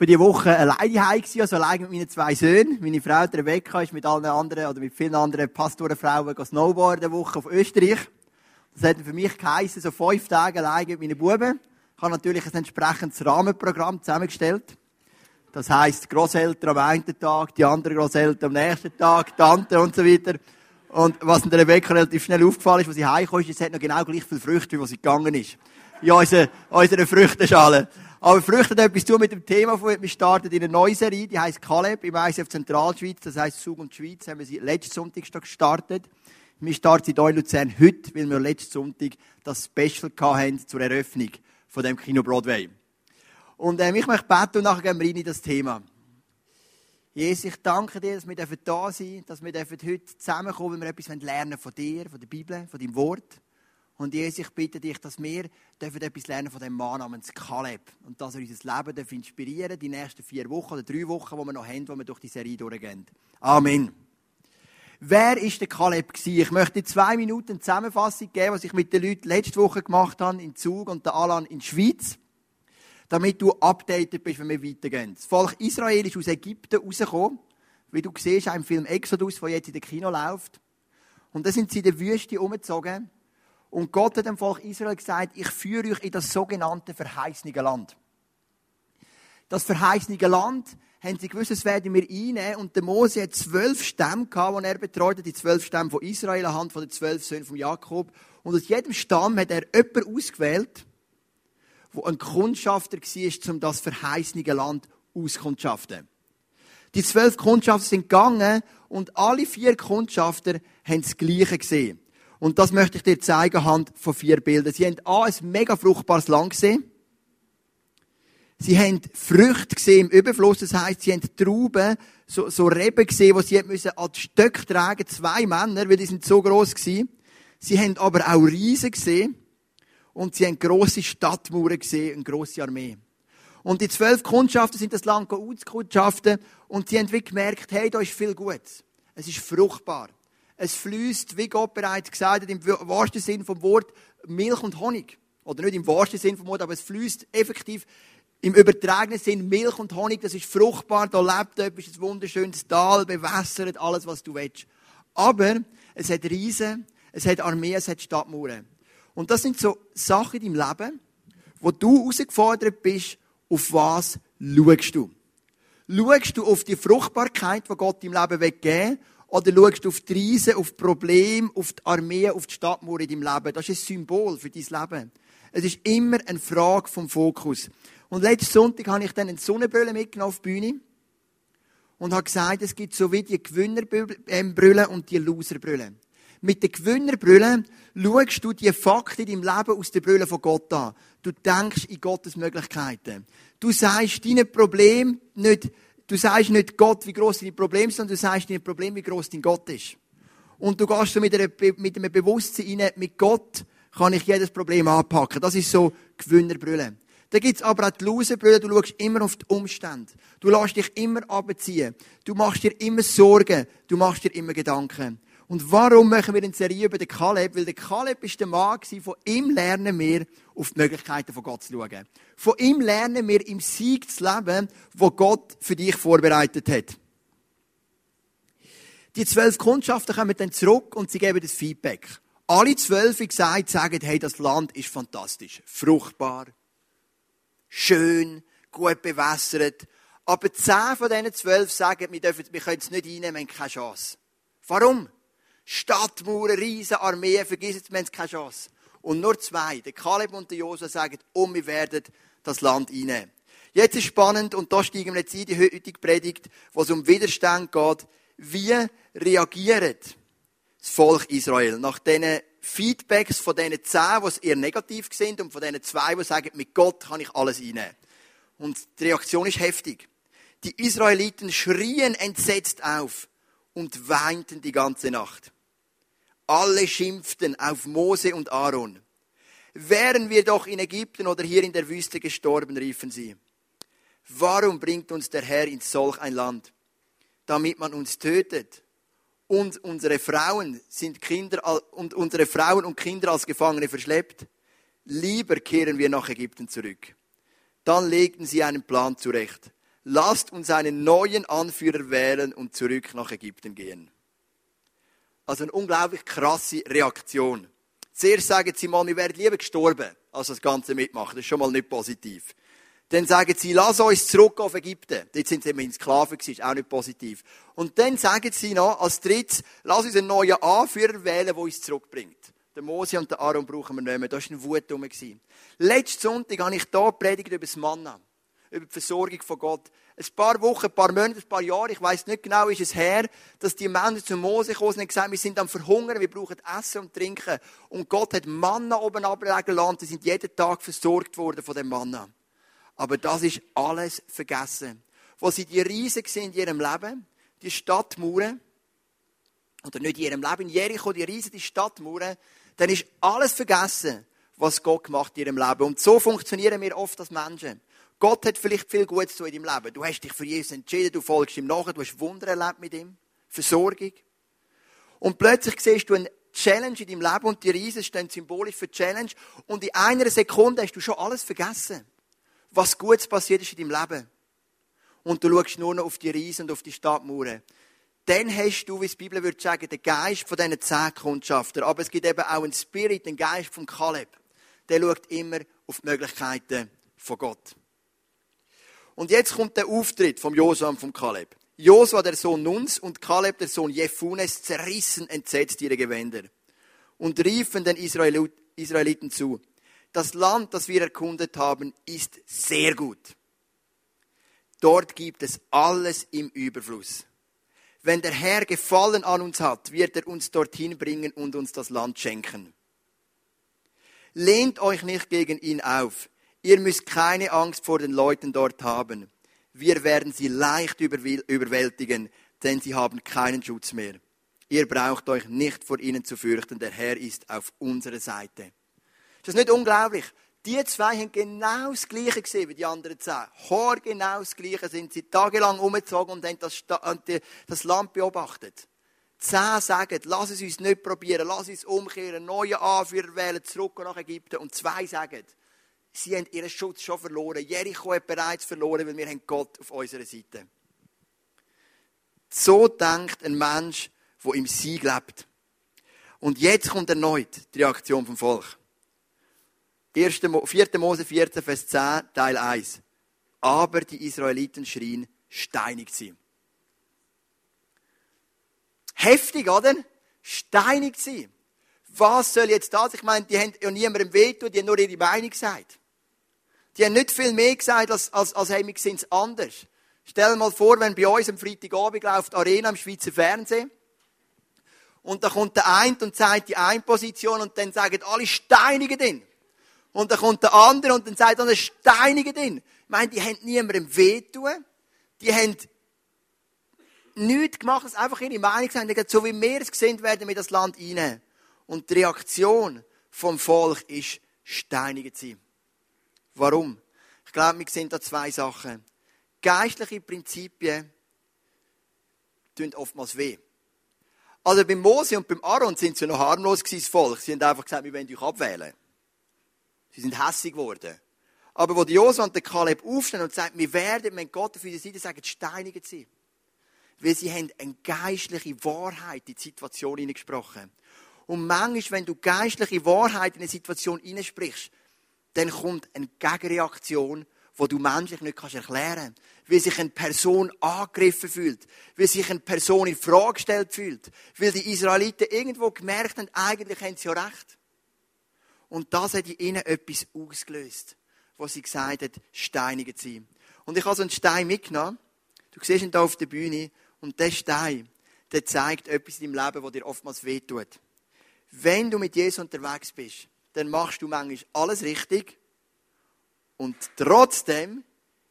war die Woche alleine heim, also allein mit meinen zwei Söhnen. Meine Frau Rebecca ist mit allen anderen oder mit vielen anderen Pastorenfrauen snowboarden eine Woche auf Österreich. Das hat für mich geheißen, so fünf Tage allein mit meinen Buben. Ich habe natürlich ein entsprechendes Rahmenprogramm zusammengestellt. Das heisst, Großeltern am einen Tag, die anderen Großeltern am nächsten Tag, Tante und so weiter. Und was der Rebecca relativ schnell aufgefallen ist, als sie heimgekommen ist, es hat noch genau gleich viele Früchte, wie sie gegangen ist. Ja, unsere, unsere Früchteschale. Aber Früchte hat etwas zu mit dem Thema, wir starten in eine neue Serie, die heisst Kaleb im ISF Zentralschweiz, das heisst Zug und Schweiz, haben wir sie letzten Sonntag gestartet. Wir starten in Luzern heute, weil wir letzten Sonntag das Special hatten zur Eröffnung von dem Kino Broadway. Und ähm, ich möchte beten und nachher gehen wir rein in das Thema. Jesus, ich danke dir, dass wir da sein dürfen, dass wir heute zusammenkommen, wenn wir etwas lernen von dir, von der Bibel, von deinem Wort. Und Jesus, ich bitte dich, dass wir dürfen etwas lernen von dem Mann namens Kaleb. Und dass er unser Leben dürfen inspirieren die nächsten vier Wochen oder drei Wochen, die wir noch haben, wo wir durch die Serie durchgehen. Amen. Wer ist der Kaleb? Ich möchte zwei Minuten eine Zusammenfassung geben, was ich mit den Leuten letzte Woche gemacht habe, in Zug und der Alan in der Schweiz. Damit du updated bist, wenn wir weitergehen. Das Volk Israel ist aus Ägypten rausgekommen. Wie du siehst, im Film Exodus, der jetzt in der Kino läuft. Und dann sind sie in der Wüste umgezogen und Gott hat dem Volk Israel gesagt, ich führe euch in das sogenannte verheißene Land. Das verheißene Land, haben sie gewusst, das werden wir einnehmen. Und der Mose hat zwölf Stämme gehabt, die er betreut hat, die zwölf Stämme von Israel anhand von den zwölf Söhnen von Jakob. Und aus jedem Stamm hat er jemanden ausgewählt, der ein Kundschafter war, um das verheißene Land auskundschaften. Die zwölf Kundschafter sind gegangen und alle vier Kundschafter haben das Gleiche gesehen. Und das möchte ich dir zeigen anhand von vier Bildern. Sie haben A, ein mega fruchtbares Land gesehen. Sie haben Früchte gesehen im Überfluss. Das heisst, sie haben Trauben, so, so Reben gesehen, die sie müssen an die Stöcke tragen. Zwei Männer, weil die sind so gross gewesen. Sie haben aber auch Riesen gesehen. Und sie haben grosse Stadtmauern gesehen, eine grosse Armee. Und die zwölf Kundschaften sind das Land auskundschaften. Und sie haben gemerkt, hey, da ist viel gut. Es ist fruchtbar. Es fließt, wie Gott bereits gesagt hat, im wahrsten Sinn vom Wort, Milch und Honig. Oder nicht im wahrsten Sinn vom Wort, aber es fließt effektiv im übertragenen Sinn Milch und Honig. Das ist fruchtbar, da lebt etwas, ein wunderschönes Tal, bewässert, alles, was du willst. Aber es hat Riesen, es hat Armee, es hat Stadtmauern. Und das sind so Sachen in deinem Leben, wo du herausgefordert bist, auf was schaust du? Schaust du auf die Fruchtbarkeit, die Gott im Leben weggeben oder schaust du auf die Riesen, auf Probleme, auf die Armee, auf die Stadtmauer in deinem Leben? Das ist ein Symbol für dein Leben. Es ist immer eine Frage vom Fokus. Und letzten Sonntag habe ich dann eine Sonnenbrille mitgenommen auf die Bühne und habe gesagt, es gibt so wie die Gewinnerbrille und die Loserbrille. Mit der Gewinnerbrille schaust du die Fakten in deinem Leben aus der Brille von Gott an. Du denkst in Gottes Möglichkeiten. Du sagst deine Probleme nicht, Du sagst nicht Gott, wie groß deine Probleme sind, sondern du sagst deine Probleme, wie groß dein Gott ist. Und du gehst so mit, einer, mit einem Bewusstsein rein, mit Gott kann ich jedes Problem anpacken. Das ist so Gewinnerbrille. Da gibt's aber auch die Loserbrille, du schaust immer auf die Umstände. Du lässt dich immer abziehen. Du machst dir immer Sorgen. Du machst dir immer Gedanken. Und warum machen wir eine Serie über den Kaleb? Weil der Kaleb ist der Mann von ihm lernen wir, auf die Möglichkeiten von Gott zu schauen. Von ihm lernen wir im Sieg zu leben, wo Gott für dich vorbereitet hat. Die zwölf Kundschaften kommen dann zurück und sie geben das Feedback. Alle zwölf, wie gesagt, sagen, hey, das Land ist fantastisch. Fruchtbar, schön, gut bewässert. Aber zehn von diesen zwölf sagen, wir, dürfen, wir können es nicht einnehmen, wir haben keine Chance. Warum? Stadtmauern, riesen Armeen, vergiss es, wir haben keine Chance. Und nur zwei, der Kaleb und der Josua, sagen, um, wir werden das Land einnehmen. Jetzt ist spannend, und da steigen wir jetzt ein, die heutige Predigt, wo es um Widerstand geht. Wie reagiert das Volk Israel nach diesen Feedbacks von diesen zehn, die eher negativ sind, und von diesen zwei, die sagen, mit Gott kann ich alles einnehmen. Und die Reaktion ist heftig. Die Israeliten schrien entsetzt auf und weinten die ganze Nacht. Alle schimpften auf Mose und Aaron. Wären wir doch in Ägypten oder hier in der Wüste gestorben, riefen sie. Warum bringt uns der Herr in solch ein Land? Damit man uns tötet. Und unsere Frauen sind Kinder, und unsere Frauen und Kinder als Gefangene verschleppt. Lieber kehren wir nach Ägypten zurück. Dann legten sie einen Plan zurecht. Lasst uns einen neuen Anführer wählen und zurück nach Ägypten gehen. Also eine unglaublich krasse Reaktion. Zuerst sagen sie mal, wir werden lieber gestorben, als das Ganze mitmachen. Das ist schon mal nicht positiv. Dann sagen sie, lass uns zurück auf Ägypten. Dort sind sie immerhin Sklaven gewesen, auch nicht positiv. Und dann sagen sie noch, als drittes, lass uns einen neuen Anführer wählen, der uns zurückbringt. Der Mose und der Aaron brauchen wir nicht mehr. Da war eine Wut rum. Letzten Sonntag habe ich hier predigt über das Manna. Über die Versorgung von Gott. Ein paar Wochen, ein paar Monate, ein paar Jahre, ich weiß nicht genau, ist es her, dass die Männer zu Mose sind und gesagt wir sind am Verhungern, wir brauchen Essen und Trinken. Und Gott hat Manna oben ablegen lassen, die sind jeden Tag versorgt worden von dem Manna. Aber das ist alles vergessen. Wo sie die Riesen sind in ihrem Leben, die Stadtmauern, oder nicht in ihrem Leben, in Jericho, die Riesen, die Stadtmauern, dann ist alles vergessen, was Gott gemacht in ihrem Leben. Und so funktionieren wir oft als Menschen. Gott hat vielleicht viel Gutes zu in deinem Leben. Du hast dich für Jesus entschieden, du folgst ihm nachher, du hast Wunder erlebt mit ihm, Versorgung. Und plötzlich siehst du eine Challenge in deinem Leben und die Riesen stehen symbolisch für Challenge. Und in einer Sekunde hast du schon alles vergessen was Gutes passiert ist in deinem Leben. Und du schaust nur noch auf die Riesen und auf die Stadtmauern. Dann hast du, wie die Bibel würde sagen, den Geist von diesen zehn Kundschafter. Aber es gibt eben auch einen Spirit, den Geist von Kaleb. Der schaut immer auf die Möglichkeiten von Gott. Und jetzt kommt der Auftritt vom Josua und vom Kaleb. Josua, der Sohn Nuns, und Kaleb, der Sohn Jephunes, zerrissen entsetzt ihre Gewänder und riefen den Israeliten zu das Land, das wir erkundet haben, ist sehr gut. Dort gibt es alles im Überfluss. Wenn der Herr Gefallen an uns hat, wird er uns dorthin bringen und uns das Land schenken. Lehnt euch nicht gegen ihn auf. Ihr müsst keine Angst vor den Leuten dort haben. Wir werden sie leicht überwältigen, denn sie haben keinen Schutz mehr. Ihr braucht euch nicht vor ihnen zu fürchten, der Herr ist auf unserer Seite. Ist das nicht unglaublich? Die zwei haben genau das Gleiche gesehen wie die anderen zehn. Hor genau das Gleiche sind sie tagelang umgezogen und haben das, das Land beobachtet. Zehn sagen, lass es uns nicht probieren, lass uns umkehren, neue Anführer wählen, zurück nach Ägypten. Und zwei sagen, sie haben ihren Schutz schon verloren. Jericho hat bereits verloren, weil wir haben Gott auf unserer Seite. So denkt ein Mensch, der im Sieg lebt. Und jetzt kommt erneut die Reaktion vom Volk. 4. Mose 14, Vers 10, Teil 1. Aber die Israeliten schrien, steinigt sie. Heftig, oder? Steinigt sie. Was soll jetzt das? Ich meine, die haben ja niemandem wehtun, die haben nur ihre Meinung gesagt. Die haben nicht viel mehr gesagt, als, als, als hey, wir sind es anders. Stell dir mal vor, wenn bei uns am Freitagabend läuft Arena im Schweizer Fernsehen und da kommt der eine und zeigt die eine Position und dann sagen alle steinigen den. Und dann kommt der andere und dann sagt er, steinigen ihn. Ich meine, die haben niemandem wehtun. Die haben nichts gemacht, es einfach ihre Meinung gesagt. So wie wir es sehen, werden wir das Land einnehmen. Und die Reaktion vom Volk ist, steinigen sie. Warum? Ich glaube, wir sehen da zwei Sachen. Geistliche Prinzipien tun oftmals weh. Also beim Mose und beim Aaron sind sie noch harmlos gewesen, das Volk. Sie haben einfach gesagt, wir wollen euch abwählen. Sie sind hässig geworden. Aber wo die Josua und der Kaleb aufstehen und sagen, wir werden, wenn Gott auf unserer Seite sagt, steinigen sie. Weil sie haben eine geistliche Wahrheit in die Situation hineingesprochen. Und manchmal, wenn du geistliche Wahrheit in eine Situation hineinsprichst, dann kommt eine Gegenreaktion, wo du menschlich nicht kannst erklären kannst. Weil sich eine Person angegriffen fühlt. Weil sich eine Person in Frage gestellt fühlt. Weil die Israeliten irgendwo gemerkt haben, eigentlich haben sie ja recht. Und das hat in ihnen etwas ausgelöst, wo sie gesagt hat, steinigen sie. Und ich habe so einen Stein mitgenommen. Du siehst ihn hier auf der Bühne. Und der Stein, der zeigt etwas in deinem Leben, das dir oftmals wehtut. Wenn du mit Jesus unterwegs bist, dann machst du manchmal alles richtig. Und trotzdem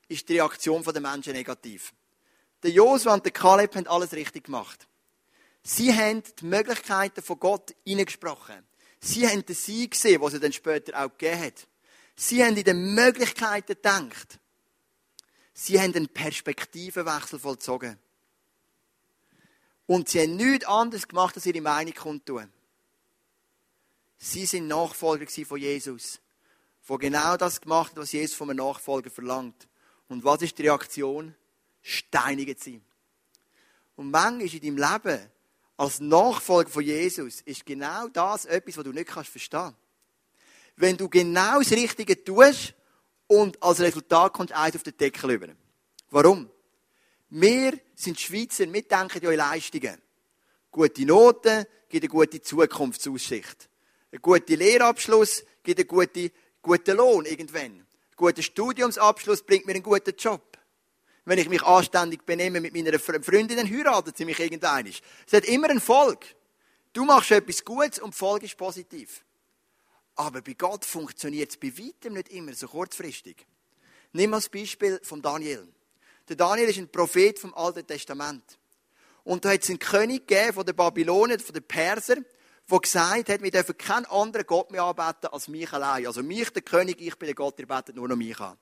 ist die Reaktion der Menschen negativ. Der Josua und der Kaleb haben alles richtig gemacht. Sie haben die Möglichkeiten von Gott hineingesprochen. Sie haben den Sieg gesehen, was er dann später auch gegeben hat. Sie haben in den Möglichkeiten gedacht. Sie haben einen Perspektivenwechsel vollzogen. Und sie haben nichts anderes gemacht, als ihre Meinung kundtun. Sie sind Nachfolger von Jesus, wo genau das gemacht was Jesus von einem Nachfolger verlangt. Und was ist die Reaktion? steinigt sie. Und manchmal in deinem Leben, als Nachfolger von Jesus, ist genau das etwas, was du nicht kannst verstehen. Wenn du genau das Richtige tust und als Resultat kommst eins auf den Deckel über. Warum? Wir sind Schweizer, wir denken ja in Leistungen. Gute Noten gibt eine gute Zukunftsaussicht. Ein guter Lehrabschluss gibt einen guten, guten Lohn irgendwann. Ein guter Studiumsabschluss bringt mir einen guten Job. Wenn ich mich anständig benehme mit meiner Freundin, dann heiratet sie mich irgendwann. Es hat immer einen Folg. Du machst etwas Gutes und die Folge ist positiv. Aber bei Gott funktioniert es bei weitem nicht immer so kurzfristig. Nimm das Beispiel von Daniel. Der Daniel ist ein Prophet vom Alten Testament. Und da hat es einen König gegeben von den Babylonien, von den Perser, der gesagt hat, wir dürfen keinen anderen Gott mehr anbeten als mich allein. Also mich, der König, ich bin der Gott, ihr betet nur noch mich an.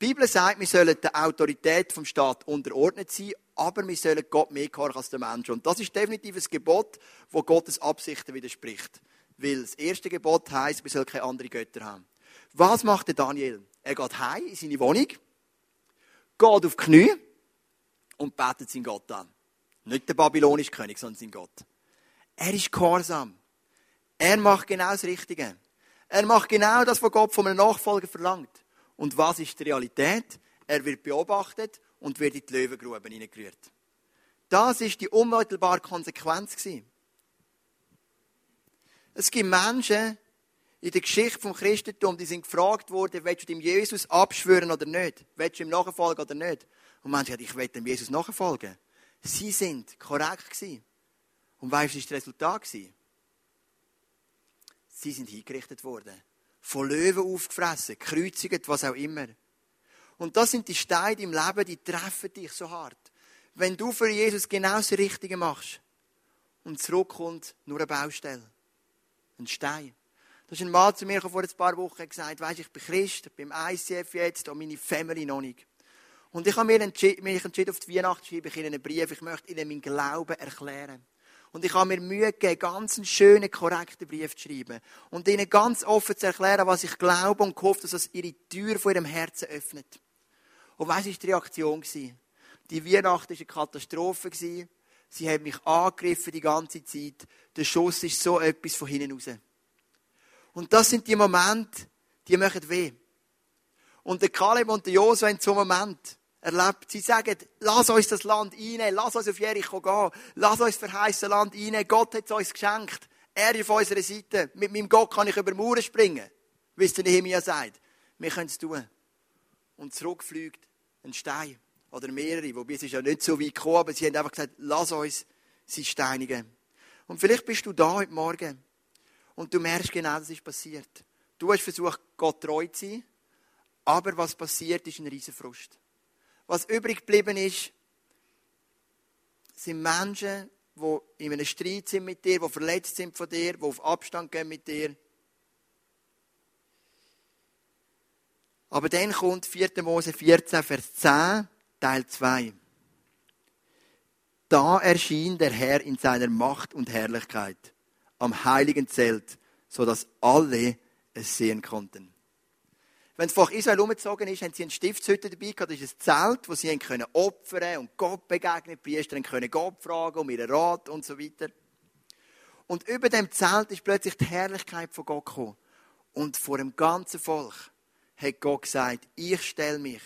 Die Bibel sagt, wir sollen der Autorität vom Staat unterordnet sein, aber wir sollen Gott mehr gehorchen als der Mensch. Und das ist definitiv ein Gebot, wo Gottes Absichten widerspricht. Weil das erste Gebot heißt, wir sollen keine anderen Götter haben. Was macht der Daniel? Er geht heim in seine Wohnung, geht auf die Knie und betet seinen Gott an. Nicht der babylonische König, sondern sein Gott. Er ist gehorsam. Er macht genau das Richtige. Er macht genau das, was Gott von einem Nachfolger verlangt. Und was ist die Realität? Er wird beobachtet und wird in die Löwengruben hineingerührt. Das ist die unmittelbare Konsequenz. Es gibt Menschen in der Geschichte vom Christentum, die sind gefragt worden, willst du dem Jesus abschwören oder nicht? Willst du ihm nachfolgen oder nicht? Und manche sagen, ich will dem Jesus nachfolgen. Sie sind korrekt gewesen. Und weißt du, was das Resultat war? Sie sind hingerichtet worden von Löwen aufgefressen, gekreuzigt, was auch immer. Und das sind die Steine im Leben, die treffen dich so hart. Wenn du für Jesus genau das Richtige machst und zurückkommt nur eine Baustelle, ein Stein. Da ist ein Mann zu mir vor ein paar Wochen gesagt, weisst, ich bin Christ, beim ICF jetzt und meine Family noch nicht. Und ich habe mir entschieden, mich entschieden auf die Weihnacht schreibe ich ihnen einen Brief, ich möchte ihnen meinen Glauben erklären. Und ich habe mir Mühe gegeben, ganz einen schönen, korrekten Brief zu schreiben. Und ihnen ganz offen zu erklären, was ich glaube und hoffe, dass es ihre Tür vor ihrem Herzen öffnet. Und was war die Reaktion? Die Weihnacht war eine Katastrophe. Sie haben mich angegriffen die ganze Zeit. Der Schuss ist so etwas von hinten raus. Und das sind die Momente, die machen weh. Und der Kaleb und der Josua in so einem Moment, erlebt. Sie sagen, lass uns das Land einnehmen, lass uns auf Jericho gehen, lass uns verheißen Land einnehmen. Gott hat es uns geschenkt. Er ist auf unserer Seite. Mit meinem Gott kann ich über Mauern springen. Wie es der Nehemiah sagt. Wir können es tun. Und zurückfliegt ein Stein. Oder mehrere. Wobei es ist ja nicht so weit gekommen, aber sie haben einfach gesagt, lass uns sie steinigen. Und vielleicht bist du da heute Morgen und du merkst genau, das ist passiert. Du hast versucht, Gott treu zu sein, aber was passiert, ist ein riesen Frust was übrig geblieben ist, sind Menschen, die in einem Streit sind mit dir, die verletzt sind von dir, die auf Abstand gehen mit dir. Aber dann kommt 4. Mose 14, Vers 10, Teil 2. Da erschien der Herr in seiner Macht und Herrlichkeit am heiligen Zelt, so dass alle es sehen konnten. Wenn es vor Israel umgezogen ist, haben sie eine Stiftshütte dabei gehabt. Das ist ein Zelt, wo sie können opfern und Gott begegnen. Die Priester können Gott fragen um ihren Rat und so weiter. Und über dem Zelt ist plötzlich die Herrlichkeit von Gott gekommen. Und vor dem ganzen Volk hat Gott gesagt, ich stelle mich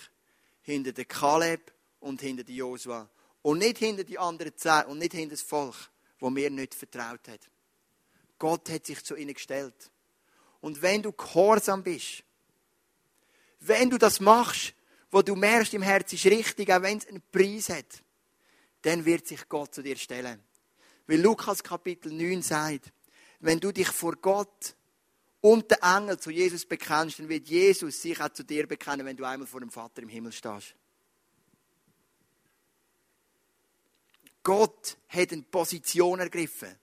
hinter den Kaleb und hinter die Josua. Und nicht hinter die anderen zehn und nicht hinter das Volk, wo mir nicht vertraut hat. Gott hat sich zu ihnen gestellt. Und wenn du gehorsam bist, wenn du das machst, wo du merkst, im Herzen ist richtig, auch wenn es einen Preis hat, dann wird sich Gott zu dir stellen. Weil Lukas Kapitel 9 sagt, wenn du dich vor Gott und den Engel zu Jesus bekennst, dann wird Jesus sich auch zu dir bekennen, wenn du einmal vor dem Vater im Himmel stehst. Gott hat eine Position ergriffen.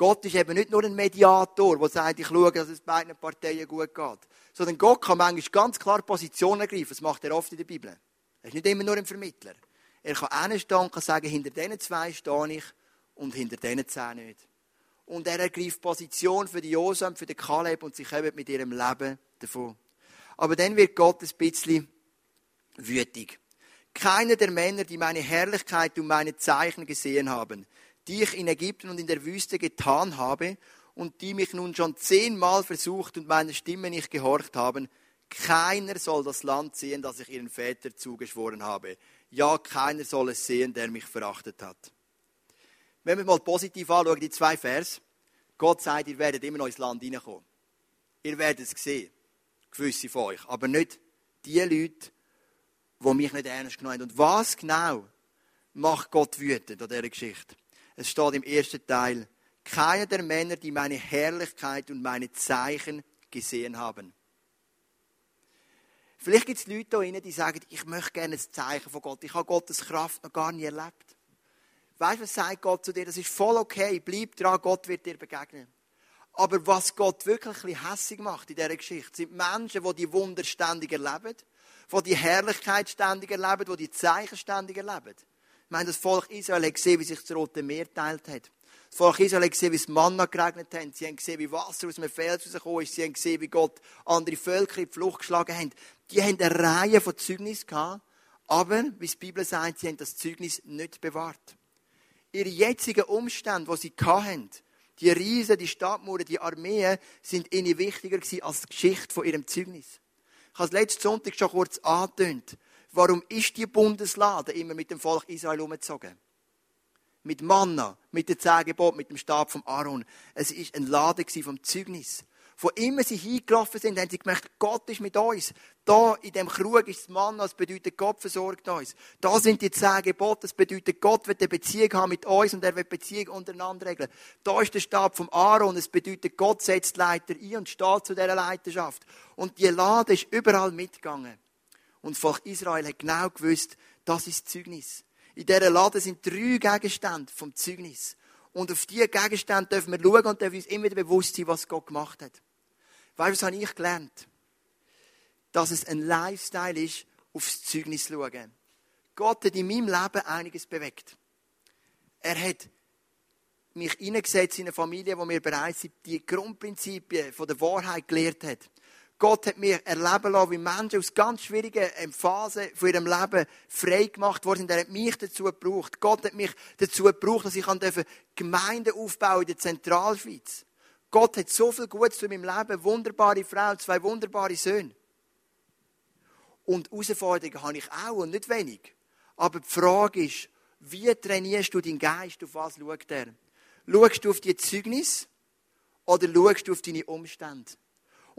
Gott ist eben nicht nur ein Mediator, der sagt, ich schaue, dass es beiden Parteien gut geht. Sondern Gott kann manchmal ganz klar Position ergreifen. Das macht er oft in der Bibel. Er ist nicht immer nur ein Vermittler. Er kann hinstehen und sagen, hinter diesen zwei stehe ich und hinter diesen zehn nicht. Und er ergreift Position für die Josem, für den Kaleb und sie kommen mit ihrem Leben davon. Aber dann wird Gott ein bisschen wütig. Keiner der Männer, die meine Herrlichkeit und meine Zeichen gesehen haben, die ich in Ägypten und in der Wüste getan habe und die mich nun schon zehnmal versucht und meiner Stimme nicht gehorcht haben, keiner soll das Land sehen, das ich ihren Vätern zugeschworen habe. Ja, keiner soll es sehen, der mich verachtet hat. Wenn wir mal positiv anschauen, die zwei Vers. Gott sagt, ihr werdet immer noch ins Land hineinkommen. Ihr werdet es sehen. Gewisse von euch. Aber nicht die Leute, die mich nicht ernst genommen haben. Und was genau macht Gott wütend an dieser Geschichte? Es steht im ersten Teil, keiner der Männer, die meine Herrlichkeit und meine Zeichen gesehen haben. Vielleicht gibt es Leute hier die sagen, ich möchte gerne ein Zeichen von Gott. Ich habe Gottes Kraft noch gar nie erlebt. Weißt du, was sagt Gott zu dir? Das ist voll okay. Bleib dran, Gott wird dir begegnen. Aber was Gott wirklich ein hässig macht in dieser Geschichte, sind Menschen, die die Wunder ständig erleben, die die Herrlichkeit ständig erleben, die die Zeichen ständig erleben. Ich meine, das Volk Israel gesehen, wie sich das Rote Meer teilt hat. Das Volk Israel hat gesehen, wie es Manna geregnet hat. Sie haben gesehen, wie Wasser aus einem Fels rausgekommen ist. Sie haben gesehen, wie Gott andere Völker in die Flucht geschlagen hat. Die haben eine Reihe von Zeugnissen gehabt. Aber, wie die Bibel sagt, sie haben das Zeugnis nicht bewahrt. Ihre jetzigen Umstände, die sie hatten, die Riesen, die Stadtmauern, die Armeen, sind ihnen wichtiger gewesen als die Geschichte von ihrem Zeugnis. Ich habe es letzten Sonntag schon kurz angetönt. Warum ist die Bundeslade immer mit dem Volk Israel umgezogen? Mit Manna, mit dem Zehngebot, mit dem Stab von Aaron. Es ist ein Laden vom Zeugnis. Wo immer sie hingelaufen sind, haben sie gemerkt, Gott ist mit uns. Da in dem Krug ist das Manna, das bedeutet, Gott versorgt uns. Da sind die zehn Gebote, das bedeutet, Gott wird eine Beziehung haben mit uns und er wird Beziehung untereinander regeln. Da ist der Stab vom Aaron, das bedeutet, Gott setzt Leiter ein und steht zu dieser Leiterschaft. Und die Lade ist überall mitgegangen. Und das Volk Israel hat genau gewusst, das ist Zeugnis. In dieser Lade sind drei Gegenstände vom Zeugnis. Und auf diese Gegenstände dürfen wir schauen und dürfen uns immer wieder bewusst sein, was Gott gemacht hat. Weißt du, was habe ich gelernt? Dass es ein Lifestyle ist, aufs Zeugnis zu schauen. Gott hat in meinem Leben einiges bewegt. Er hat mich in eine Familie, wo mir bereits die Grundprinzipien von der Wahrheit gelehrt hat. Gott hat mir erleben lassen, wie Menschen aus ganz schwierigen Phasen von ihrem Leben frei gemacht worden sind. Er hat mich dazu gebraucht. Gott hat mich dazu gebraucht, dass ich Gemeinden aufbauen in der Zentralschweiz. Gott hat so viel Gutes zu meinem Leben. Wunderbare Frau, zwei wunderbare Söhne. Und Herausforderungen habe ich auch und nicht wenig. Aber die Frage ist, wie trainierst du deinen Geist? Auf was schaut er? Schaust du auf die Zeugnis oder schaust du auf deine Umstände?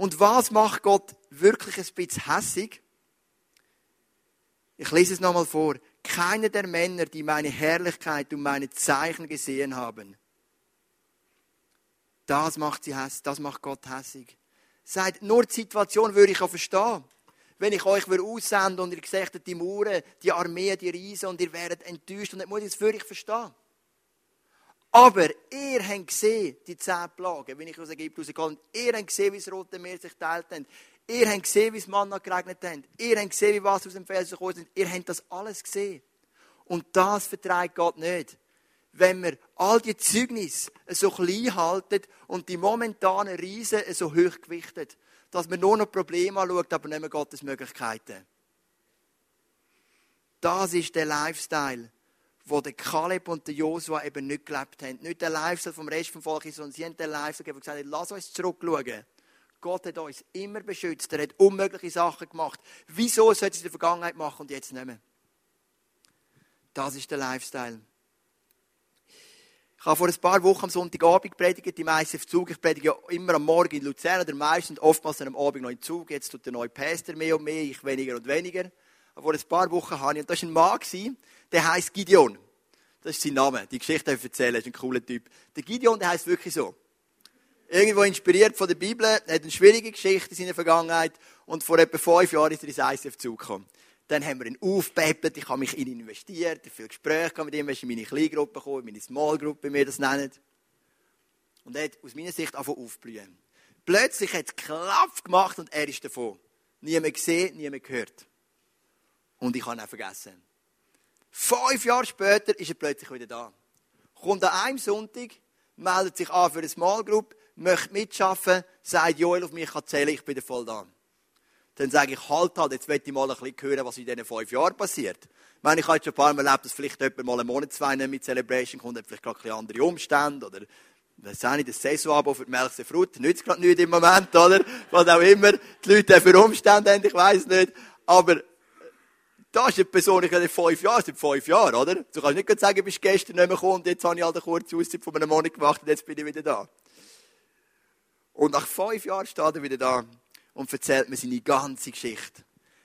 Und was macht Gott wirklich ein bisschen hässig? Ich lese es nochmal vor. Keiner der Männer, die meine Herrlichkeit und meine Zeichen gesehen haben, das macht sie hässlich, das macht Gott hässig. Sagt, nur die Situation würde ich auch verstehen. Wenn ich euch aussende und ihr seht die Mauern, die Armee, die Riesen und ihr werdet enttäuscht und nicht muss ich es für euch verstehen. Aber ihr habt gesehen, die zehn Plagen, wenn ich aus Ägypten rausgekommen bin. Ihr habt gesehen, wie das Rote Meer sich teilt hat. Ihr habt gesehen, wie es Manna geregnet hat. Ihr habt gesehen, wie Wasser aus dem Felsen gekommen ist. Ihr habt das alles gesehen. Und das vertreibt Gott nicht wenn wir all die Zeugnisse so klein halten und die momentanen Riesen so hoch gewichtet, dass man nur noch Probleme anschaut, aber nicht mehr Gottes Möglichkeiten. Das ist der Lifestyle, wo der Kaleb und der Josua eben nicht gelebt haben. Nicht der Lifestyle vom Rest vom Volk, sondern sie haben den Lifestyle gegeben und gesagt, lass uns zurückschauen. Gott hat uns immer beschützt. Er hat unmögliche Sachen gemacht. Wieso sollte es in der Vergangenheit machen und jetzt nicht mehr? Das ist der Lifestyle. Ich habe vor ein paar Wochen am Sonntagabend predigt, im ICF Zug. Ich predige ja immer am Morgen in Luzern oder meistens oftmals am Abend noch in Zug. Jetzt tut der neue Pastor mehr und mehr, ich weniger und weniger. Aber vor ein paar Wochen habe ich, und das war ein Mann, der heißt Gideon. Das ist sein Name. Die Geschichte ich erzählen, ist ein cooler Typ. Der Gideon, der heißt wirklich so. Irgendwo inspiriert von der Bibel, hat eine schwierige Geschichte in seiner Vergangenheit und vor etwa fünf Jahren ist er ins ICF Zug gekommen. Dann haben wir ihn aufgepäppelt, ich habe mich in ihn investiert, viel Gespräche mit ihm, er ist in meine Kleingruppe gekommen, in meine Smallgruppe, wie wir das nennen. Und er hat aus meiner Sicht angefangen aufblühen. Plötzlich hat es Klapp gemacht und er ist davon. Niemand gesehen, niemand gehört. Und ich habe ihn auch vergessen. Fünf Jahre später ist er plötzlich wieder da. Kommt an einem Sonntag, meldet sich an für eine Small Group, möchte mitschaffen, sagt Joel auf mich zählen, ich bin voll da. dann sage ich, halt halt, jetzt möchte ich mal ein bisschen hören, was in diesen fünf Jahren passiert. Ich meine, ich habe jetzt schon ein paar Mal erlebt, dass vielleicht jemand mal einen Monat, zwei nicht mit Celebration kommt, hat vielleicht gerade ein andere Umstände oder weiß auch nicht, das Saisonabo für die Melchse Frucht nützt gerade nicht im Moment, oder? Was auch immer die Leute für Umstände haben, ich weiß nicht. Aber da ist eine Person, ich fünf Jahre, sind fünf Jahre, oder? Du kannst nicht sagen, du bist gestern nicht mehr gekommen und jetzt habe ich halt eine kurze Auszeit von einem Monat gemacht und jetzt bin ich wieder da. Und nach fünf Jahren steht er wieder da und erzählt mir seine ganze Geschichte.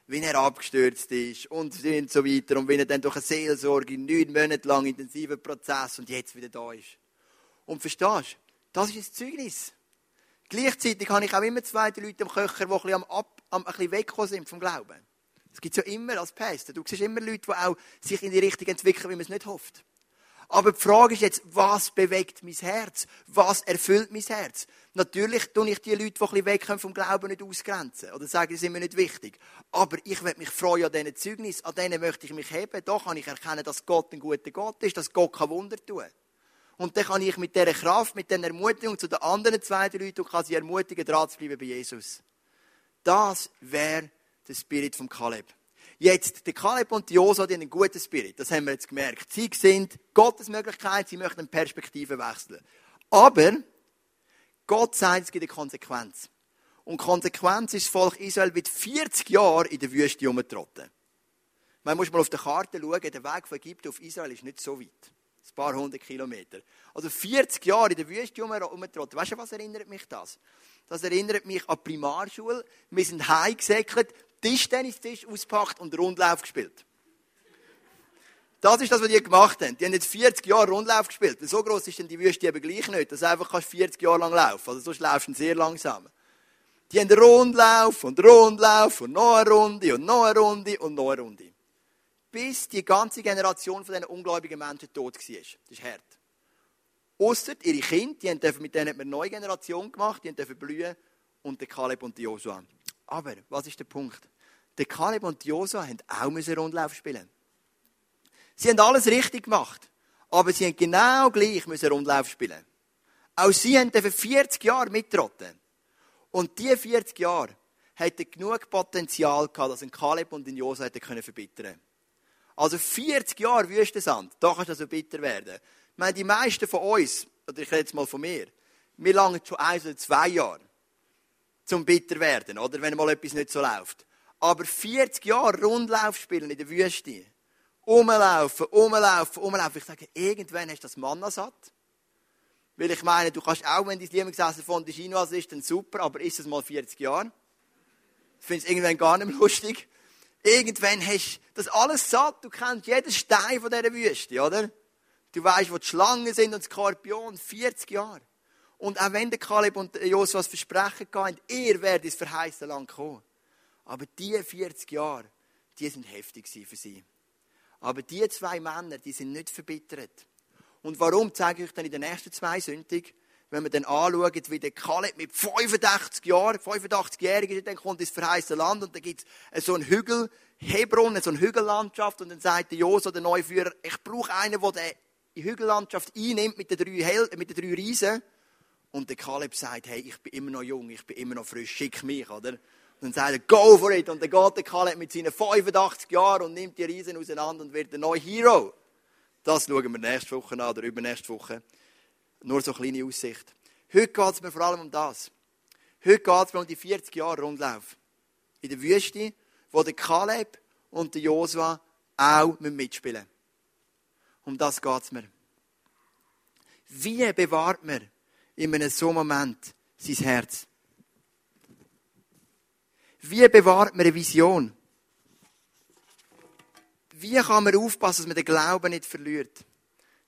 Wie er abgestürzt ist und so weiter. Und wie er dann durch eine Seelsorge neun Monate lang intensiven Prozess und jetzt wieder da ist. Und verstehst du? Das ist ein Zeugnis. Gleichzeitig habe ich auch immer zwei Leute am Köcher, die ein bisschen, am am, ein bisschen weggekommen sind vom Glauben. Es gibt ja immer als Pächter. Du siehst immer Leute, die auch sich in die Richtung entwickeln, wie man es nicht hofft. Aber die Frage ist jetzt, was bewegt mein Herz? Was erfüllt mein Herz? Natürlich tue ich die Leute, die ein bisschen wegkommen vom Glauben, nicht ausgrenzen. Oder sagen, die sind mir nicht wichtig. Aber ich werde mich freuen an diesen Zeugnis. An denen möchte ich mich heben. Da kann ich erkennen, dass Gott ein guter Gott ist, dass Gott Wunder tun kann. Und dann kann ich mit dieser Kraft, mit dieser Ermutigung zu den anderen zwei Leuten und kann sie ermutigen, dran zu bleiben bei Jesus. Das wäre der Spirit vom Kaleb. Jetzt, der Kaleb und die Josa, die haben einen guten Spirit. Das haben wir jetzt gemerkt. Sie sind Gottes Möglichkeit, sie möchten eine Perspektive wechseln. Aber, Gott sagt, es gibt eine Konsequenz. Und Konsequenz ist, das Volk Israel wird 40 Jahre in der Wüste rumgetrotten. Man muss mal auf der Karte schauen, der Weg von Ägypten auf Israel ist nicht so weit. Ein paar hundert Kilometer. Also 40 Jahre in der Wüste rumgetrotten. Weißt du, was erinnert mich das? Das erinnert mich an die Primarschule. Wir sind heimgesäckelt, Tischtennistisch auspackt und Rundlauf gespielt. Das ist das, was die gemacht haben. Die haben jetzt 40 Jahre Rundlauf gespielt. So groß ist denn die Wüste eben gleich nicht, dass du einfach 40 Jahre lang laufen Also sonst laufst du sehr langsam. Die haben Rundlauf und Rundlauf und noch eine Runde und noch eine Runde und noch eine Runde. Bis die ganze Generation von diesen ungläubigen Menschen tot war. Das ist hart. Ausser ihre Kinder, die haben mit denen eine neue Generation gemacht, die haben blühen und der Kaleb und die Joshua. Aber, was ist der Punkt? Der Kaleb und die Joshua haben auch Rundlauf spielen. Sie haben alles richtig gemacht. Aber sie haben genau gleich müssen Rundlauf spielen. Auch sie haben für 40 Jahre mittrotten. Und diese 40 Jahre hätten genug Potenzial gehabt, dass ein Kaleb und ein Joshua hätten können verbittern Also 40 Jahre Wüstensand, da kann es also bitter werden. Ich meine, die meisten von uns, oder ich rede jetzt mal von mir, wir langen schon ein oder zwei Jahre zum bitter werden, oder? Wenn mal etwas nicht so läuft. Aber 40 Jahre Rundlauf spielen in der Wüste. Umlaufen, umlaufen, umlaufen. Ich sage, irgendwann hast du das Manna satt. Weil ich meine, du kannst auch, wenn dein Lieblingsessen von der Chinoise ist, dann super, aber ist es mal 40 Jahre? Ich finde es irgendwann gar nicht mehr lustig. Irgendwann hast du das alles satt. Du kennst jeden Stein von dieser Wüste, oder? Du weißt, wo die Schlangen sind und Skorpion. 40 Jahre. Und auch wenn der Kaleb und Josua das Versprechen hatten, ihr werdet ins verheißene Land kommen. Aber diese 40 Jahre, die sind heftig für sie. Aber die zwei Männer, die sind nicht verbittert. Und warum zeige ich euch dann in den nächsten zwei Sündig, wenn wir dann anschauen, wie der Kaleb mit 85 Jahren, 85-jährig ist, dann kommt ins verheißene Land und dann gibt es so einen Hügel, Hebron, so eine Hügellandschaft und dann sagt der Josua, der Neuführer, ich brauche einen, der die Hügellandschaft einnimmt mit den drei, Hel mit den drei Riesen und der Kaleb sagt, hey, ich bin immer noch jung, ich bin immer noch frisch, schick mich, oder? Und dann sagt er, go for it. Und dann geht der Kaleb mit seinen 85 Jahren und nimmt die Riesen auseinander und wird der neue Hero. Das schauen wir nächste Woche an oder übernächste Woche. Nur so eine kleine Aussicht. Heute geht es mir vor allem um das. Heute geht es mir um die 40 Jahre Rundlauf. In der Wüste, wo der Kaleb und der Josua auch mitspielen. Um das geht es mir. Wie bewahrt man in einem so Moment sein Herz? Wie bewahrt man eine Vision? Wie kann man aufpassen, dass man den Glauben nicht verliert?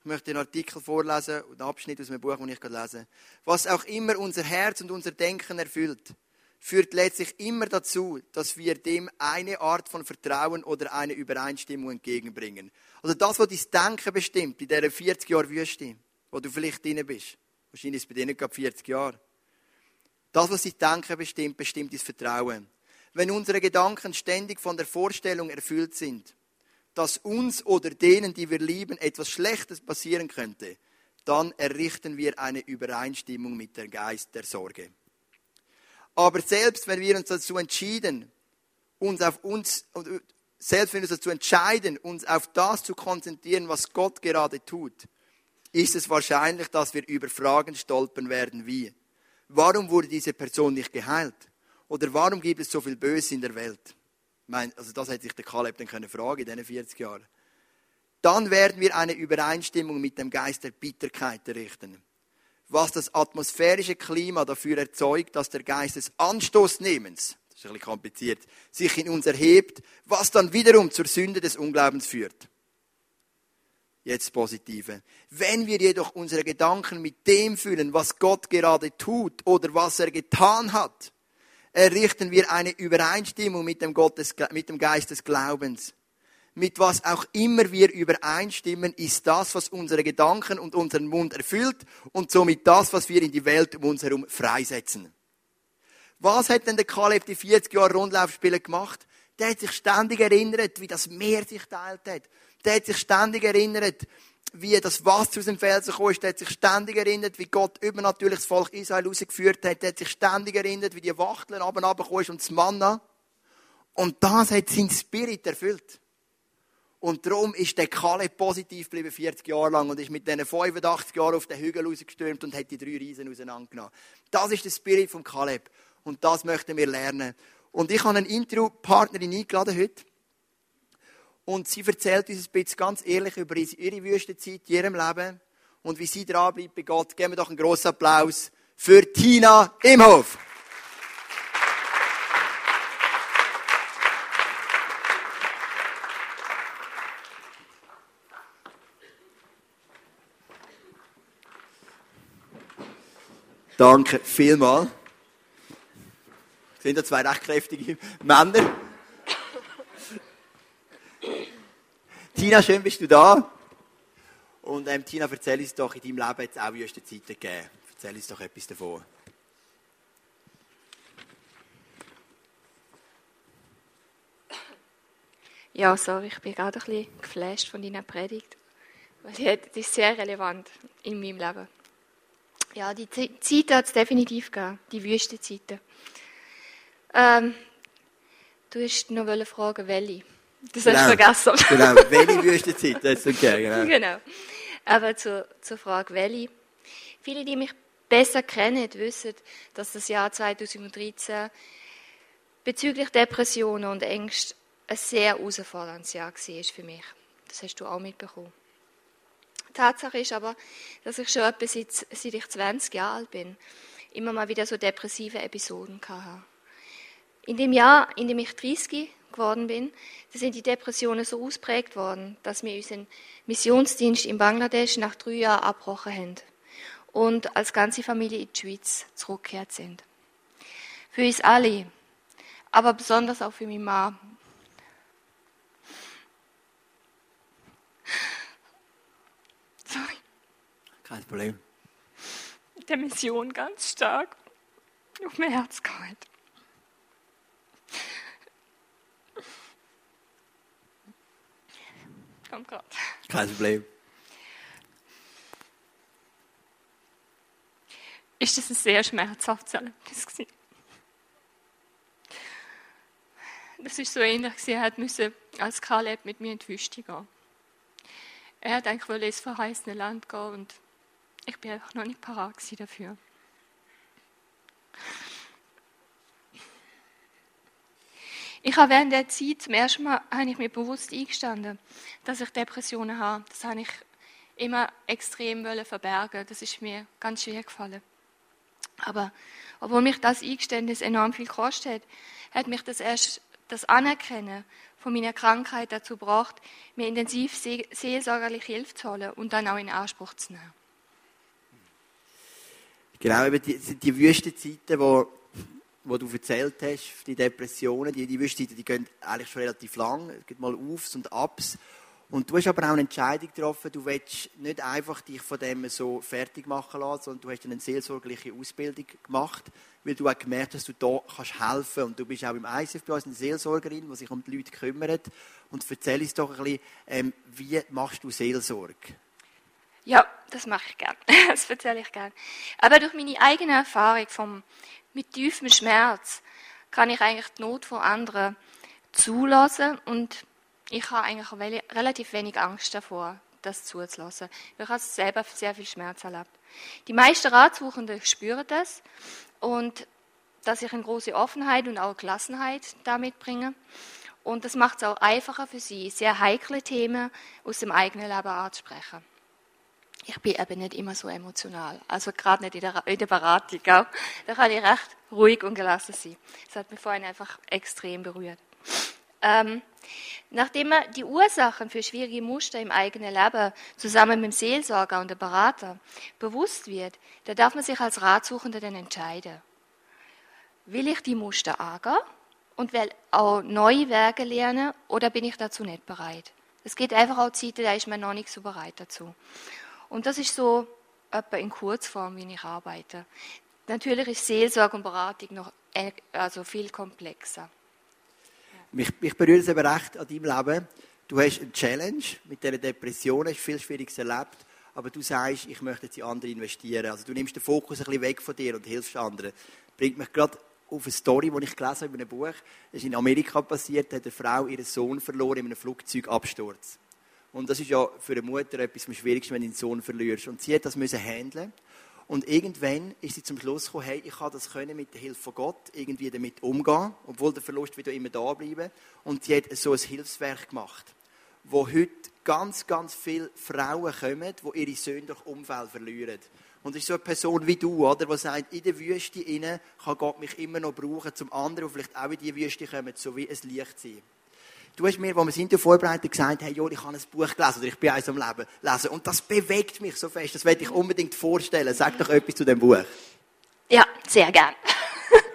Ich möchte einen Artikel vorlesen, einen Abschnitt aus einem Buch, das ich gerade lese. Was auch immer unser Herz und unser Denken erfüllt, führt letztlich immer dazu, dass wir dem eine Art von Vertrauen oder eine Übereinstimmung entgegenbringen. Also das, was dein Denken bestimmt, in dieser 40 Jahre Wüste, wo du vielleicht drin bist. Wahrscheinlich ist es bei nicht gerade 40 Jahre. Das, was dein Denken bestimmt, bestimmt dein Vertrauen. Wenn unsere Gedanken ständig von der Vorstellung erfüllt sind, dass uns oder denen, die wir lieben, etwas Schlechtes passieren könnte, dann errichten wir eine Übereinstimmung mit der Geist der Sorge. Aber selbst wenn wir uns dazu entschieden uns auf uns, selbst wenn wir uns dazu entscheiden, uns auf das zu konzentrieren, was Gott gerade tut, ist es wahrscheinlich, dass wir über Fragen stolpern werden wie, warum wurde diese Person nicht geheilt? Oder warum gibt es so viel Böse in der Welt? Ich meine, also das hätte sich der Kaleb dann können fragen in diesen 40 Jahren. Dann werden wir eine Übereinstimmung mit dem Geist der Bitterkeit errichten. Was das atmosphärische Klima dafür erzeugt, dass der Geist des Anstoßnehmens, das ist ein bisschen kompliziert, sich in uns erhebt, was dann wiederum zur Sünde des Unglaubens führt. Jetzt positive. Wenn wir jedoch unsere Gedanken mit dem füllen, was Gott gerade tut oder was er getan hat, errichten wir eine Übereinstimmung mit dem, Gottes, mit dem Geist des Glaubens. Mit was auch immer wir übereinstimmen, ist das, was unsere Gedanken und unseren Mund erfüllt und somit das, was wir in die Welt um uns herum freisetzen. Was hat denn der Kaleb die 40 Jahre Rundlaufspiele gemacht? Der hat sich ständig erinnert, wie das Meer sich teilt hat. Der hat sich ständig erinnert, wie das Wasser aus dem Felsen ist. Der hat sich ständig erinnert, wie Gott übernatürlich das Volk Israel rausgeführt hat. Der hat sich ständig erinnert, wie die Wachteln runter runtergekommen ist und das Manna. Und das hat sein Spirit erfüllt. Und darum ist der Kaleb positiv geblieben, 40 Jahre lang, und ist mit diesen 85 Jahren auf den Hügel rausgestürmt und hat die drei Riesen auseinandergenommen. Das ist der Spirit vom Kaleb. Und das möchten wir lernen. Und ich habe eine Interviewpartnerin eingeladen heute. Und sie erzählt uns ein bisschen ganz ehrlich über ihre Wüstenzeit in ihrem Leben und wie sie dranbleibt bei Gott. Geben wir doch einen grossen Applaus für Tina Imhoff. Danke vielmals. Sind da zwei recht kräftige Männer. Tina, schön bist du da. Und ähm, Tina, erzähl uns doch, in deinem Leben jetzt auch wüste Zeiten gegeben. Erzähl uns doch etwas davon. Ja, sorry, ich bin gerade ein bisschen geflasht von deiner Predigt. Weil die ist sehr relevant in meinem Leben. Ja, die Zeiten hat es definitiv gegeben, die Wüstenzeiten. Ähm, du hast noch fragen, welche. Das genau. hast du genau. vergessen. genau, welche Wüstenzeit, das ist okay, genau. genau. Aber zur, zur Frage, welche. Viele, die mich besser kennen, wissen, dass das Jahr 2013 bezüglich Depressionen und Ängste ein sehr herausforderndes Jahr war für mich. Das hast du auch mitbekommen. Tatsache ist aber, dass ich schon etwa seit, seit ich 20 Jahre alt bin, immer mal wieder so depressive Episoden hatte. In dem Jahr, in dem ich 30 geworden bin, da sind die Depressionen so ausprägt worden, dass wir unseren Missionsdienst in Bangladesch nach drei Jahren abgebrochen haben und als ganze Familie in die Schweiz zurückgekehrt sind. Für uns alle, aber besonders auch für meine Mama, Sorry. Kein Problem. Der Mission ganz stark auf mein Herz gehalten. Kommt gerade. Kein Problem. Ist das ein sehr schmerzhaftes Erlebnis gewesen. Das ist so ähnlich, er hat müssen als Kaleb mit mir in die Wüste gehen. Er hat eigentlich ins verheißene Land gehen und ich bin einfach noch nicht parat dafür. Ich habe während der Zeit zum ersten Mal habe ich mir bewusst eingestanden, dass ich Depressionen habe. Das habe ich immer extrem verbergen. Das ist mir ganz schwer gefallen. Aber obwohl mich das Eingeständnis enorm viel kostet, hat mich das erst das Anerkennen von meiner Krankheit dazu gebracht, mir intensiv seelsorgerliche Hilfe zu holen und dann auch in Anspruch zu nehmen. Genau, eben die, die Wüstenzeiten, wo, wo du erzählt hast, die Depressionen, die, die Wüstenzeiten, die gehen eigentlich schon relativ lang. Es gibt mal Aufs und Abs. Und du hast aber auch eine Entscheidung getroffen, du willst nicht einfach dich von dem so fertig machen lassen, sondern du hast eine seelsorgliche Ausbildung gemacht, weil du auch gemerkt hast, dass du da kannst helfen und du bist auch im ICF bei uns eine Seelsorgerin, die sich um die Leute kümmert. Und erzähl uns doch ein bisschen, ähm, wie machst du Seelsorge? Ja, das mache ich gerne. Das erzähle ich gerne. Aber durch meine eigene Erfahrung vom, mit tiefem Schmerz kann ich eigentlich die Not von anderen zulassen und ich habe eigentlich relativ wenig Angst davor, das zuzulassen. Ich habe selber sehr viel Schmerz erlebt. Die meisten Ratsuchenden spüren das und dass ich eine große Offenheit und auch Gelassenheit damit bringe. Und das macht es auch einfacher für sie, sehr heikle Themen aus dem eigenen Leben anzusprechen. Ich bin eben nicht immer so emotional. Also gerade nicht in der, in der Beratung. Auch. Da kann ich recht ruhig und gelassen sein. Das hat mich vorhin einfach extrem berührt. Ähm, nachdem man die Ursachen für schwierige Muster im eigenen Leben zusammen mit dem Seelsorger und dem Berater bewusst wird, da darf man sich als Ratsuchender dann entscheiden. Will ich die Muster angehen und will auch neue Werke lernen oder bin ich dazu nicht bereit? Es geht einfach auch Zeiten, da ist man noch nicht so bereit dazu. Und das ist so etwa in Kurzform, wie ich arbeite. Natürlich ist Seelsorge und Beratung noch äh, also viel komplexer. Mich, mich berührt es eben recht an deinem Leben. Du hast eine Challenge mit dieser Depression, hast viel Schwieriges erlebt, aber du sagst, ich möchte jetzt in andere investieren. Also du nimmst den Fokus ein bisschen weg von dir und hilfst anderen. Bringt mich gerade auf eine Story, die ich gelesen habe in einem Buch. Das ist in Amerika passiert, da hat eine Frau ihren Sohn verloren in einem Flugzeugabsturz. Und das ist ja für eine Mutter etwas am schwierigsten, wenn du deinen Sohn verlierst. Und sie hat das müssen handeln. Und irgendwann ist sie zum Schluss gekommen, hey, ich kann das können mit der Hilfe von Gott irgendwie damit umgehen, obwohl der Verlust wieder immer da bleiben. Und sie hat so ein Hilfswerk gemacht, wo heute ganz, ganz viele Frauen kommen, die ihre Söhne durch Umfeld verlieren. Und es ist so eine Person wie du, oder, die sagt, in der Wüste kann Gott mich immer noch brauchen, zum anderen, vielleicht auch in die Wüste kommen, so wie ein Licht sein. Du hast mir, als wir sind vorbereitet, gesagt, hey, Jo, ich habe ein Buch gelesen, oder ich bin eins am Leben lesen. Und das bewegt mich so fest, das werde ich unbedingt vorstellen. Sag doch etwas zu dem Buch. Ja, sehr gern.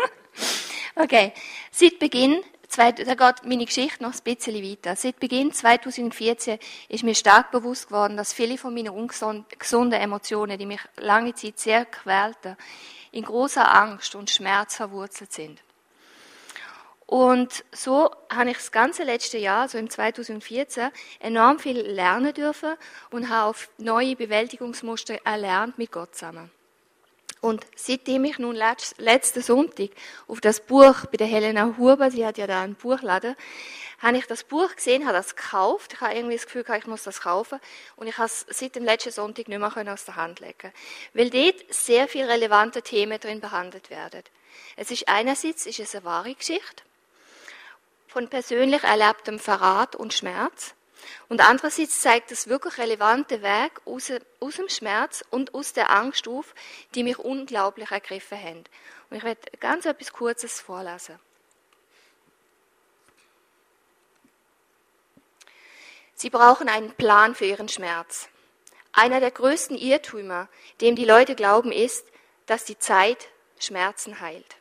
okay. Seit Beginn da geht meine Geschichte noch ein bisschen weiter. Seit Beginn 2014 ist mir stark bewusst geworden, dass viele von meinen ungesunden Emotionen, die mich lange Zeit sehr quälten, in großer Angst und Schmerz verwurzelt sind. Und so habe ich das ganze letzte Jahr, so im 2014, enorm viel lernen dürfen und habe auf neue Bewältigungsmuster erlernt mit Gott zusammen. Und seitdem ich nun letzten Sonntag auf das Buch bei der Helena Huber, sie hat ja da einen Buchladen, habe ich das Buch gesehen, habe das gekauft. Ich habe irgendwie das Gefühl, ich muss das kaufen. Und ich habe es seit dem letzten Sonntag nicht mehr aus der Hand legen Weil dort sehr viele relevante Themen drin behandelt werden. Es ist einerseits ist es eine wahre Geschichte von persönlich erlebtem Verrat und Schmerz. Und andererseits zeigt es wirklich relevante Weg aus, aus dem Schmerz und aus der Angst auf, die mich unglaublich ergriffen haben. Und ich werde ganz etwas Kurzes vorlesen. Sie brauchen einen Plan für ihren Schmerz. Einer der größten Irrtümer, dem die Leute glauben, ist, dass die Zeit Schmerzen heilt.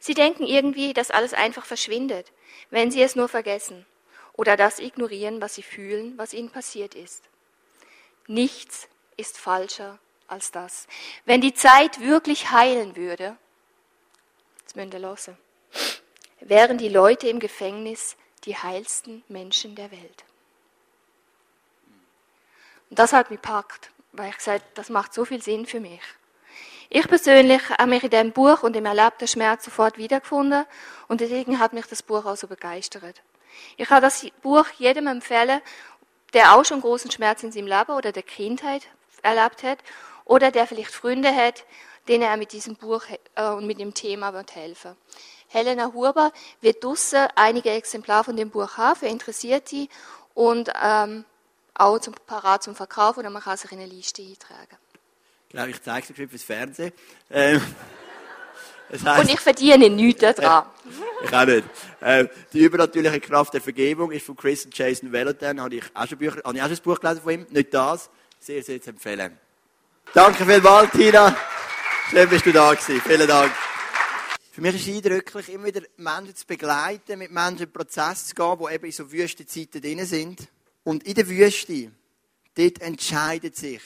Sie denken irgendwie, dass alles einfach verschwindet, wenn sie es nur vergessen oder das ignorieren, was sie fühlen, was ihnen passiert ist. Nichts ist falscher als das. Wenn die Zeit wirklich heilen würde, wären die Leute im Gefängnis die heilsten Menschen der Welt. Und das hat mich packt, weil ich gesagt das macht so viel Sinn für mich. Ich persönlich habe mich in dem Buch und im erlebten Schmerz sofort wiedergefunden und deswegen hat mich das Buch auch so begeistert. Ich kann das Buch jedem empfehlen, der auch schon großen Schmerz in seinem Leben oder der Kindheit erlebt hat oder der vielleicht Freunde hat, denen er mit diesem Buch äh, und mit dem Thema wird helfen. Helena Huber wird draussen einige Exemplare von dem Buch haben für Interessierte und ähm, auch zum, parat zum Verkauf oder man kann sich in eine Liste eintragen. Genau, ich zeige es fürs Fernsehen. Ähm, heisst, Und ich verdiene nichts daran. ich auch nicht. Ähm, die übernatürliche Kraft der Vergebung ist von Chris und Jason Velotan. Habe ich auch schon, Bücher, habe ich auch schon ein Buch gelesen von ihm. Nicht das. Sehr, sehr zu empfehlen. Danke vielmals, Tina. Schön, bist du da gewesen. Vielen Dank. Für mich ist es eindrücklich, immer wieder Menschen zu begleiten, mit Menschen einen Prozess zu gehen, die eben in so Wüstenzeiten drin sind. Und in der Wüste, dort entscheidet sich,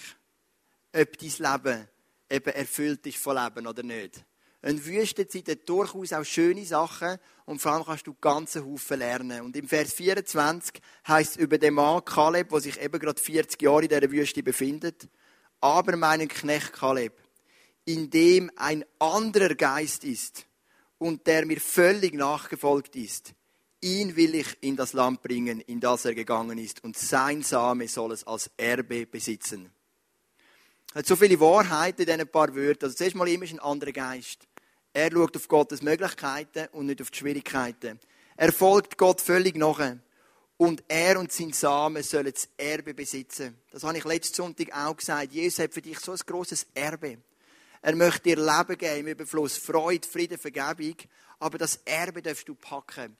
ob dein Leben eben erfüllt ist von Leben oder nicht. Eine Wüstenzeit hat durchaus auch schöne Sachen und vor allem kannst du ganzen Haufen lernen. Und im Vers 24 heißt es über den Mann Kaleb, der sich eben gerade 40 Jahre in dieser Wüste befindet, aber meinen Knecht Kaleb, in dem ein anderer Geist ist und der mir völlig nachgefolgt ist, Ihn will ich in das Land bringen, in das er gegangen ist, und sein Same soll es als Erbe besitzen. Hat so viele Wahrheiten in diesen paar Wörtern. Also zuerst mal immer ist ein anderer Geist. Er schaut auf Gottes Möglichkeiten und nicht auf die Schwierigkeiten. Er folgt Gott völlig nach. Und er und sein Samen sollen das Erbe besitzen. Das habe ich letzten Sonntag auch gesagt. Jesus hat für dich so ein grosses Erbe. Er möchte dir Leben geben im Überfluss, Freude, Frieden, Vergebung. Aber das Erbe darfst du packen.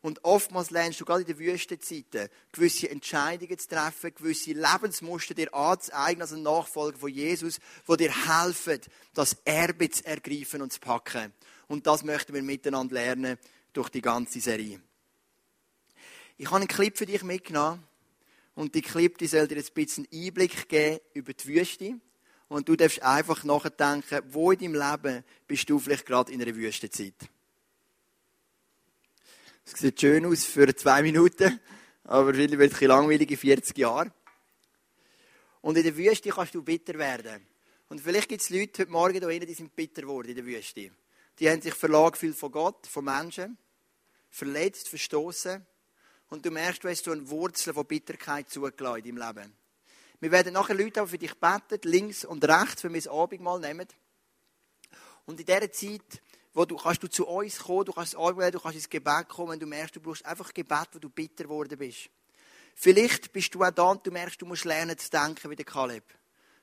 Und oftmals lernst du gerade in den Wüstenzeiten gewisse Entscheidungen zu treffen, gewisse Lebensmuster dir anzueignen als ein Nachfolger von Jesus, wo dir helfen, das Erbe zu ergreifen und zu packen. Und das möchten wir miteinander lernen durch die ganze Serie. Ich habe einen Clip für dich mitgenommen. Und die Clip, die soll dir ein bisschen Einblick geben über die Wüste. Und du darfst einfach nachdenken, wo in deinem Leben bist du vielleicht gerade in einer Wüstenzeit. Es sieht schön aus für zwei Minuten, aber vielleicht wird es ein langweilig in 40 Jahren. Und in der Wüste kannst du bitter werden. Und vielleicht gibt es Leute heute Morgen hier die sind bitter geworden in der Wüste. Die haben sich verlagen gefühlt von Gott, von Menschen, verletzt, verstoßen. Und du merkst, du hast so eine Wurzel von Bitterkeit zugelassen in deinem Leben. Wir werden nachher Leute für dich beten, links und rechts, wenn wir das Abendmahl nehmen. Und in dieser Zeit wo du, kannst du zu uns kommen, du kannst arbeiten, du kannst ins Gebet kommen, wenn du merkst, du brauchst einfach Gebet, wo du bitter geworden bist. Vielleicht bist du auch da und du merkst, du musst lernen zu denken wie der Kaleb.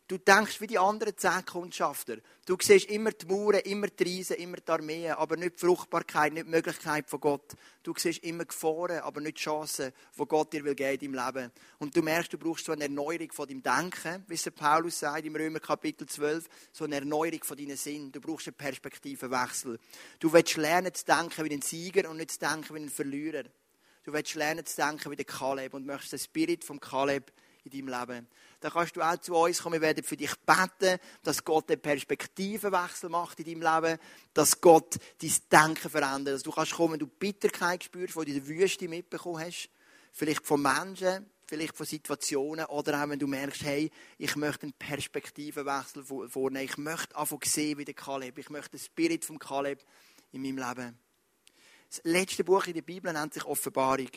Du denkst wie die anderen zehn Kundschafter. Du siehst immer die Mauern, immer die Riesen, immer die Armeen, aber nicht die Fruchtbarkeit, nicht die Möglichkeit von Gott. Du siehst immer Gefahren, aber nicht die Chancen, die Gott dir will geben im Leben. Und du merkst, du brauchst so eine Erneuerung von deinem Denken, wie es Paulus sagt im Römer Kapitel 12, so eine Erneuerung von deinen Sinn. Du brauchst einen Perspektivenwechsel. Du willst lernen zu denken wie ein Sieger und nicht zu denken wie ein Verlierer. Du willst lernen zu denken wie der Kaleb und möchtest den Spirit vom Kaleb in deinem Leben. Dann kannst du auch zu uns kommen. Wir werden für dich beten, dass Gott einen Perspektivenwechsel macht in deinem Leben, dass Gott dein Denken verändert. Dass du kannst kommen, wenn du Bitterkeit spürst, die du in der Wüste mitbekommen hast. Vielleicht von Menschen, vielleicht von Situationen oder auch wenn du merkst, hey, ich möchte einen Perspektivenwechsel vornehmen. Ich möchte einfach sehen wie der Kaleb. Ich möchte den Spirit vom Kaleb in meinem Leben. Das letzte Buch in der Bibel nennt sich Offenbarung.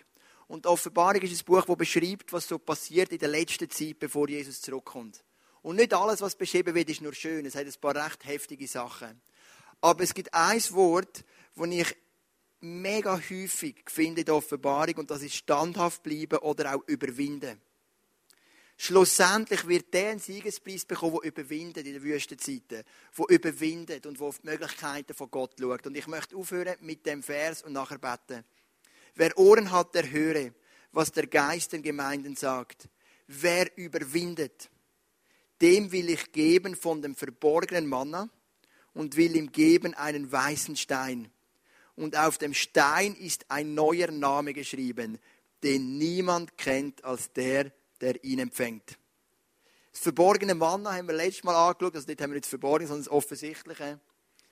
Und Offenbarung ist ein Buch, das beschreibt, was so passiert in der letzten Zeit, bevor Jesus zurückkommt. Und nicht alles, was beschrieben wird, ist nur schön. Es hat ein paar recht heftige Sachen. Aber es gibt ein Wort, das ich mega häufig finde in der Offenbarung, und das ist standhaft bleiben oder auch überwinden. Schlussendlich wird der einen Siegespreis bekommen, der überwindet in den Wüstenzeiten, der überwindet und der auf die Möglichkeiten von Gott schaut. Und ich möchte aufhören mit dem Vers und nachher beten. Wer Ohren hat, der höre, was der Geist den Gemeinden sagt. Wer überwindet, dem will ich geben von dem verborgenen Manna und will ihm geben einen weißen Stein. Und auf dem Stein ist ein neuer Name geschrieben, den niemand kennt als der, der ihn empfängt. Das verborgene Manna haben wir letztes Mal angeschaut, also dort haben wir nicht das Verborgene, sondern das Offensichtliche.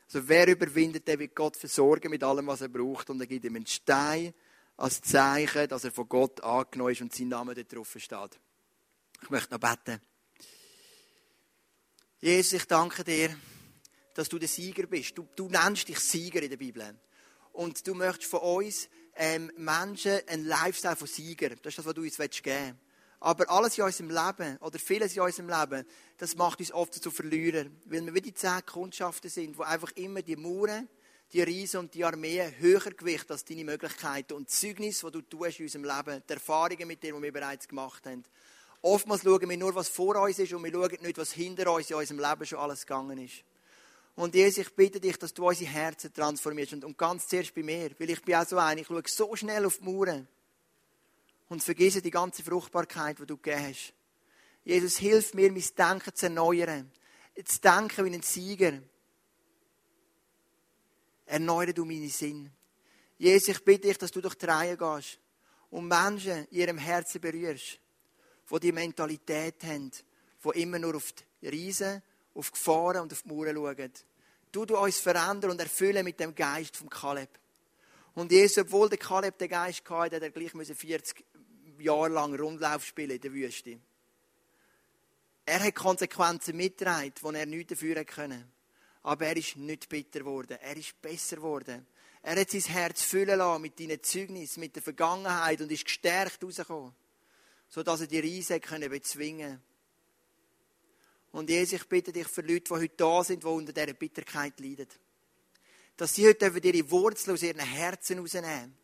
Also wer überwindet, der wird Gott versorgen mit allem, was er braucht und er gibt ihm einen Stein als Zeichen, dass er von Gott angenommen ist und sein Name dort drauf steht. Ich möchte noch beten. Jesus, ich danke dir, dass du der Sieger bist. Du, du nennst dich Sieger in der Bibel. Und du möchtest von uns ähm, Menschen einen Lifestyle von Sieger. Das ist das, was du uns geben willst. Aber alles in unserem Leben, oder vieles in unserem Leben, das macht uns oft zu Verlierern. Weil wir wie die zehn Kundschaften sind, wo einfach immer die Mauern die Riesen und die Armee höher gewicht als deine Möglichkeiten und Zeugnis, die du tust in unserem Leben, die Erfahrungen mit dir, die wir bereits gemacht haben. Oftmals schauen wir nur, was vor uns ist und wir schauen nicht, was hinter uns in unserem Leben schon alles gegangen ist. Und Jesus, ich bitte dich, dass du unsere Herzen transformierst und, und ganz zuerst bei mir, weil ich bin auch so ein, ich schaue so schnell auf die Mauern und vergesse die ganze Fruchtbarkeit, die du gegeben hast. Jesus, hilf mir, mein Denken zu erneuern, zu denken wie ein Sieger, Erneuere du meine Sinn. Jesus, ich bitte dich, dass du durch die Reihe gehst und Menschen in ihrem Herzen berührst, die die Mentalität haben, die immer nur auf die Riesen, auf die Gefahren und auf die Mauern schauen. Du, du uns verändern und erfüllen mit dem Geist vom Kaleb. Und Jesus, obwohl der Kaleb den Geist hatte, hat er gleich 40 Jahre lang Rundlauf spielen in der Wüste. Er hat Konsequenzen mitgetragen, die er nicht dafür können aber er ist nicht bitter geworden. Er ist besser geworden. Er hat sein Herz füllen lassen mit deinen Zeugnissen, mit der Vergangenheit und ist gestärkt rausgekommen, sodass er die Reise bezwingen konnte. Und Jesus, ich bitte dich für Leute, die heute da sind, die unter dieser Bitterkeit leiden. Dass sie heute ihre Wurzeln aus ihren Herzen rausnehmen.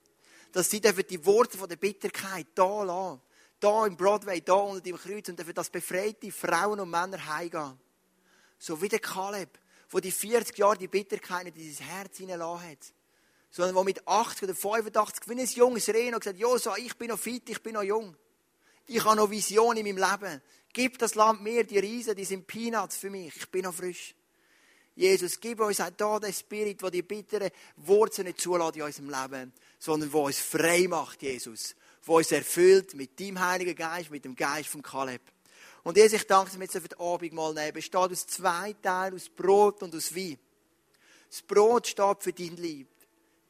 Dass sie die Wurzeln der Bitterkeit da lassen. Da im Broadway, da unter dem Kreuz. Und dafür, dass befreite Frauen und Männer heimgehen. So wie der Kaleb, wo die 40 Jahre die Bitterkeit in dieses Herz hineingelassen hat. Sondern wo mit 80 oder 85 wie ein junges Reh gesagt so, ich bin noch fit, ich bin noch jung. Ich habe noch Vision in meinem Leben. Gib das Land mir, die Riesen, die sind Peanuts für mich. Ich bin noch frisch. Jesus, gib uns auch da den Spirit, der die bitteren Wurzeln nicht zulässt in unserem Leben, sondern der uns frei macht, Jesus. Der uns erfüllt mit deinem Heiligen Geist, mit dem Geist von Kaleb. Und Jesus, ich danke dir, dass wir jetzt für Abend mal nehmen. Es besteht aus zwei Teilen, aus Brot und aus Wein. Das Brot steht für dein Lieb.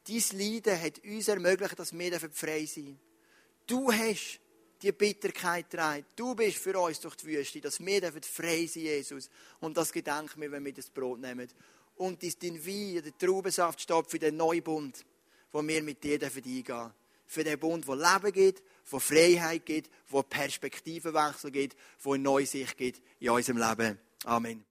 Dein Leiden hat uns ermöglicht, dass wir frei sein dürfen. Du hast die Bitterkeit trägt. Du bist für uns durch die Wüste, dass wir frei sein Jesus. Und das gedenken wir, wenn wir das Brot nehmen. Und dein Wein, der Traubensaft steht für den neuen Bund, wo wir mit dir eingehen dürfen. Für den Bund, der Leben gibt, wo Freiheit gibt, wo Perspektivenwechsel gibt, wo eine neue Sicht gibt in unserem Leben. Amen.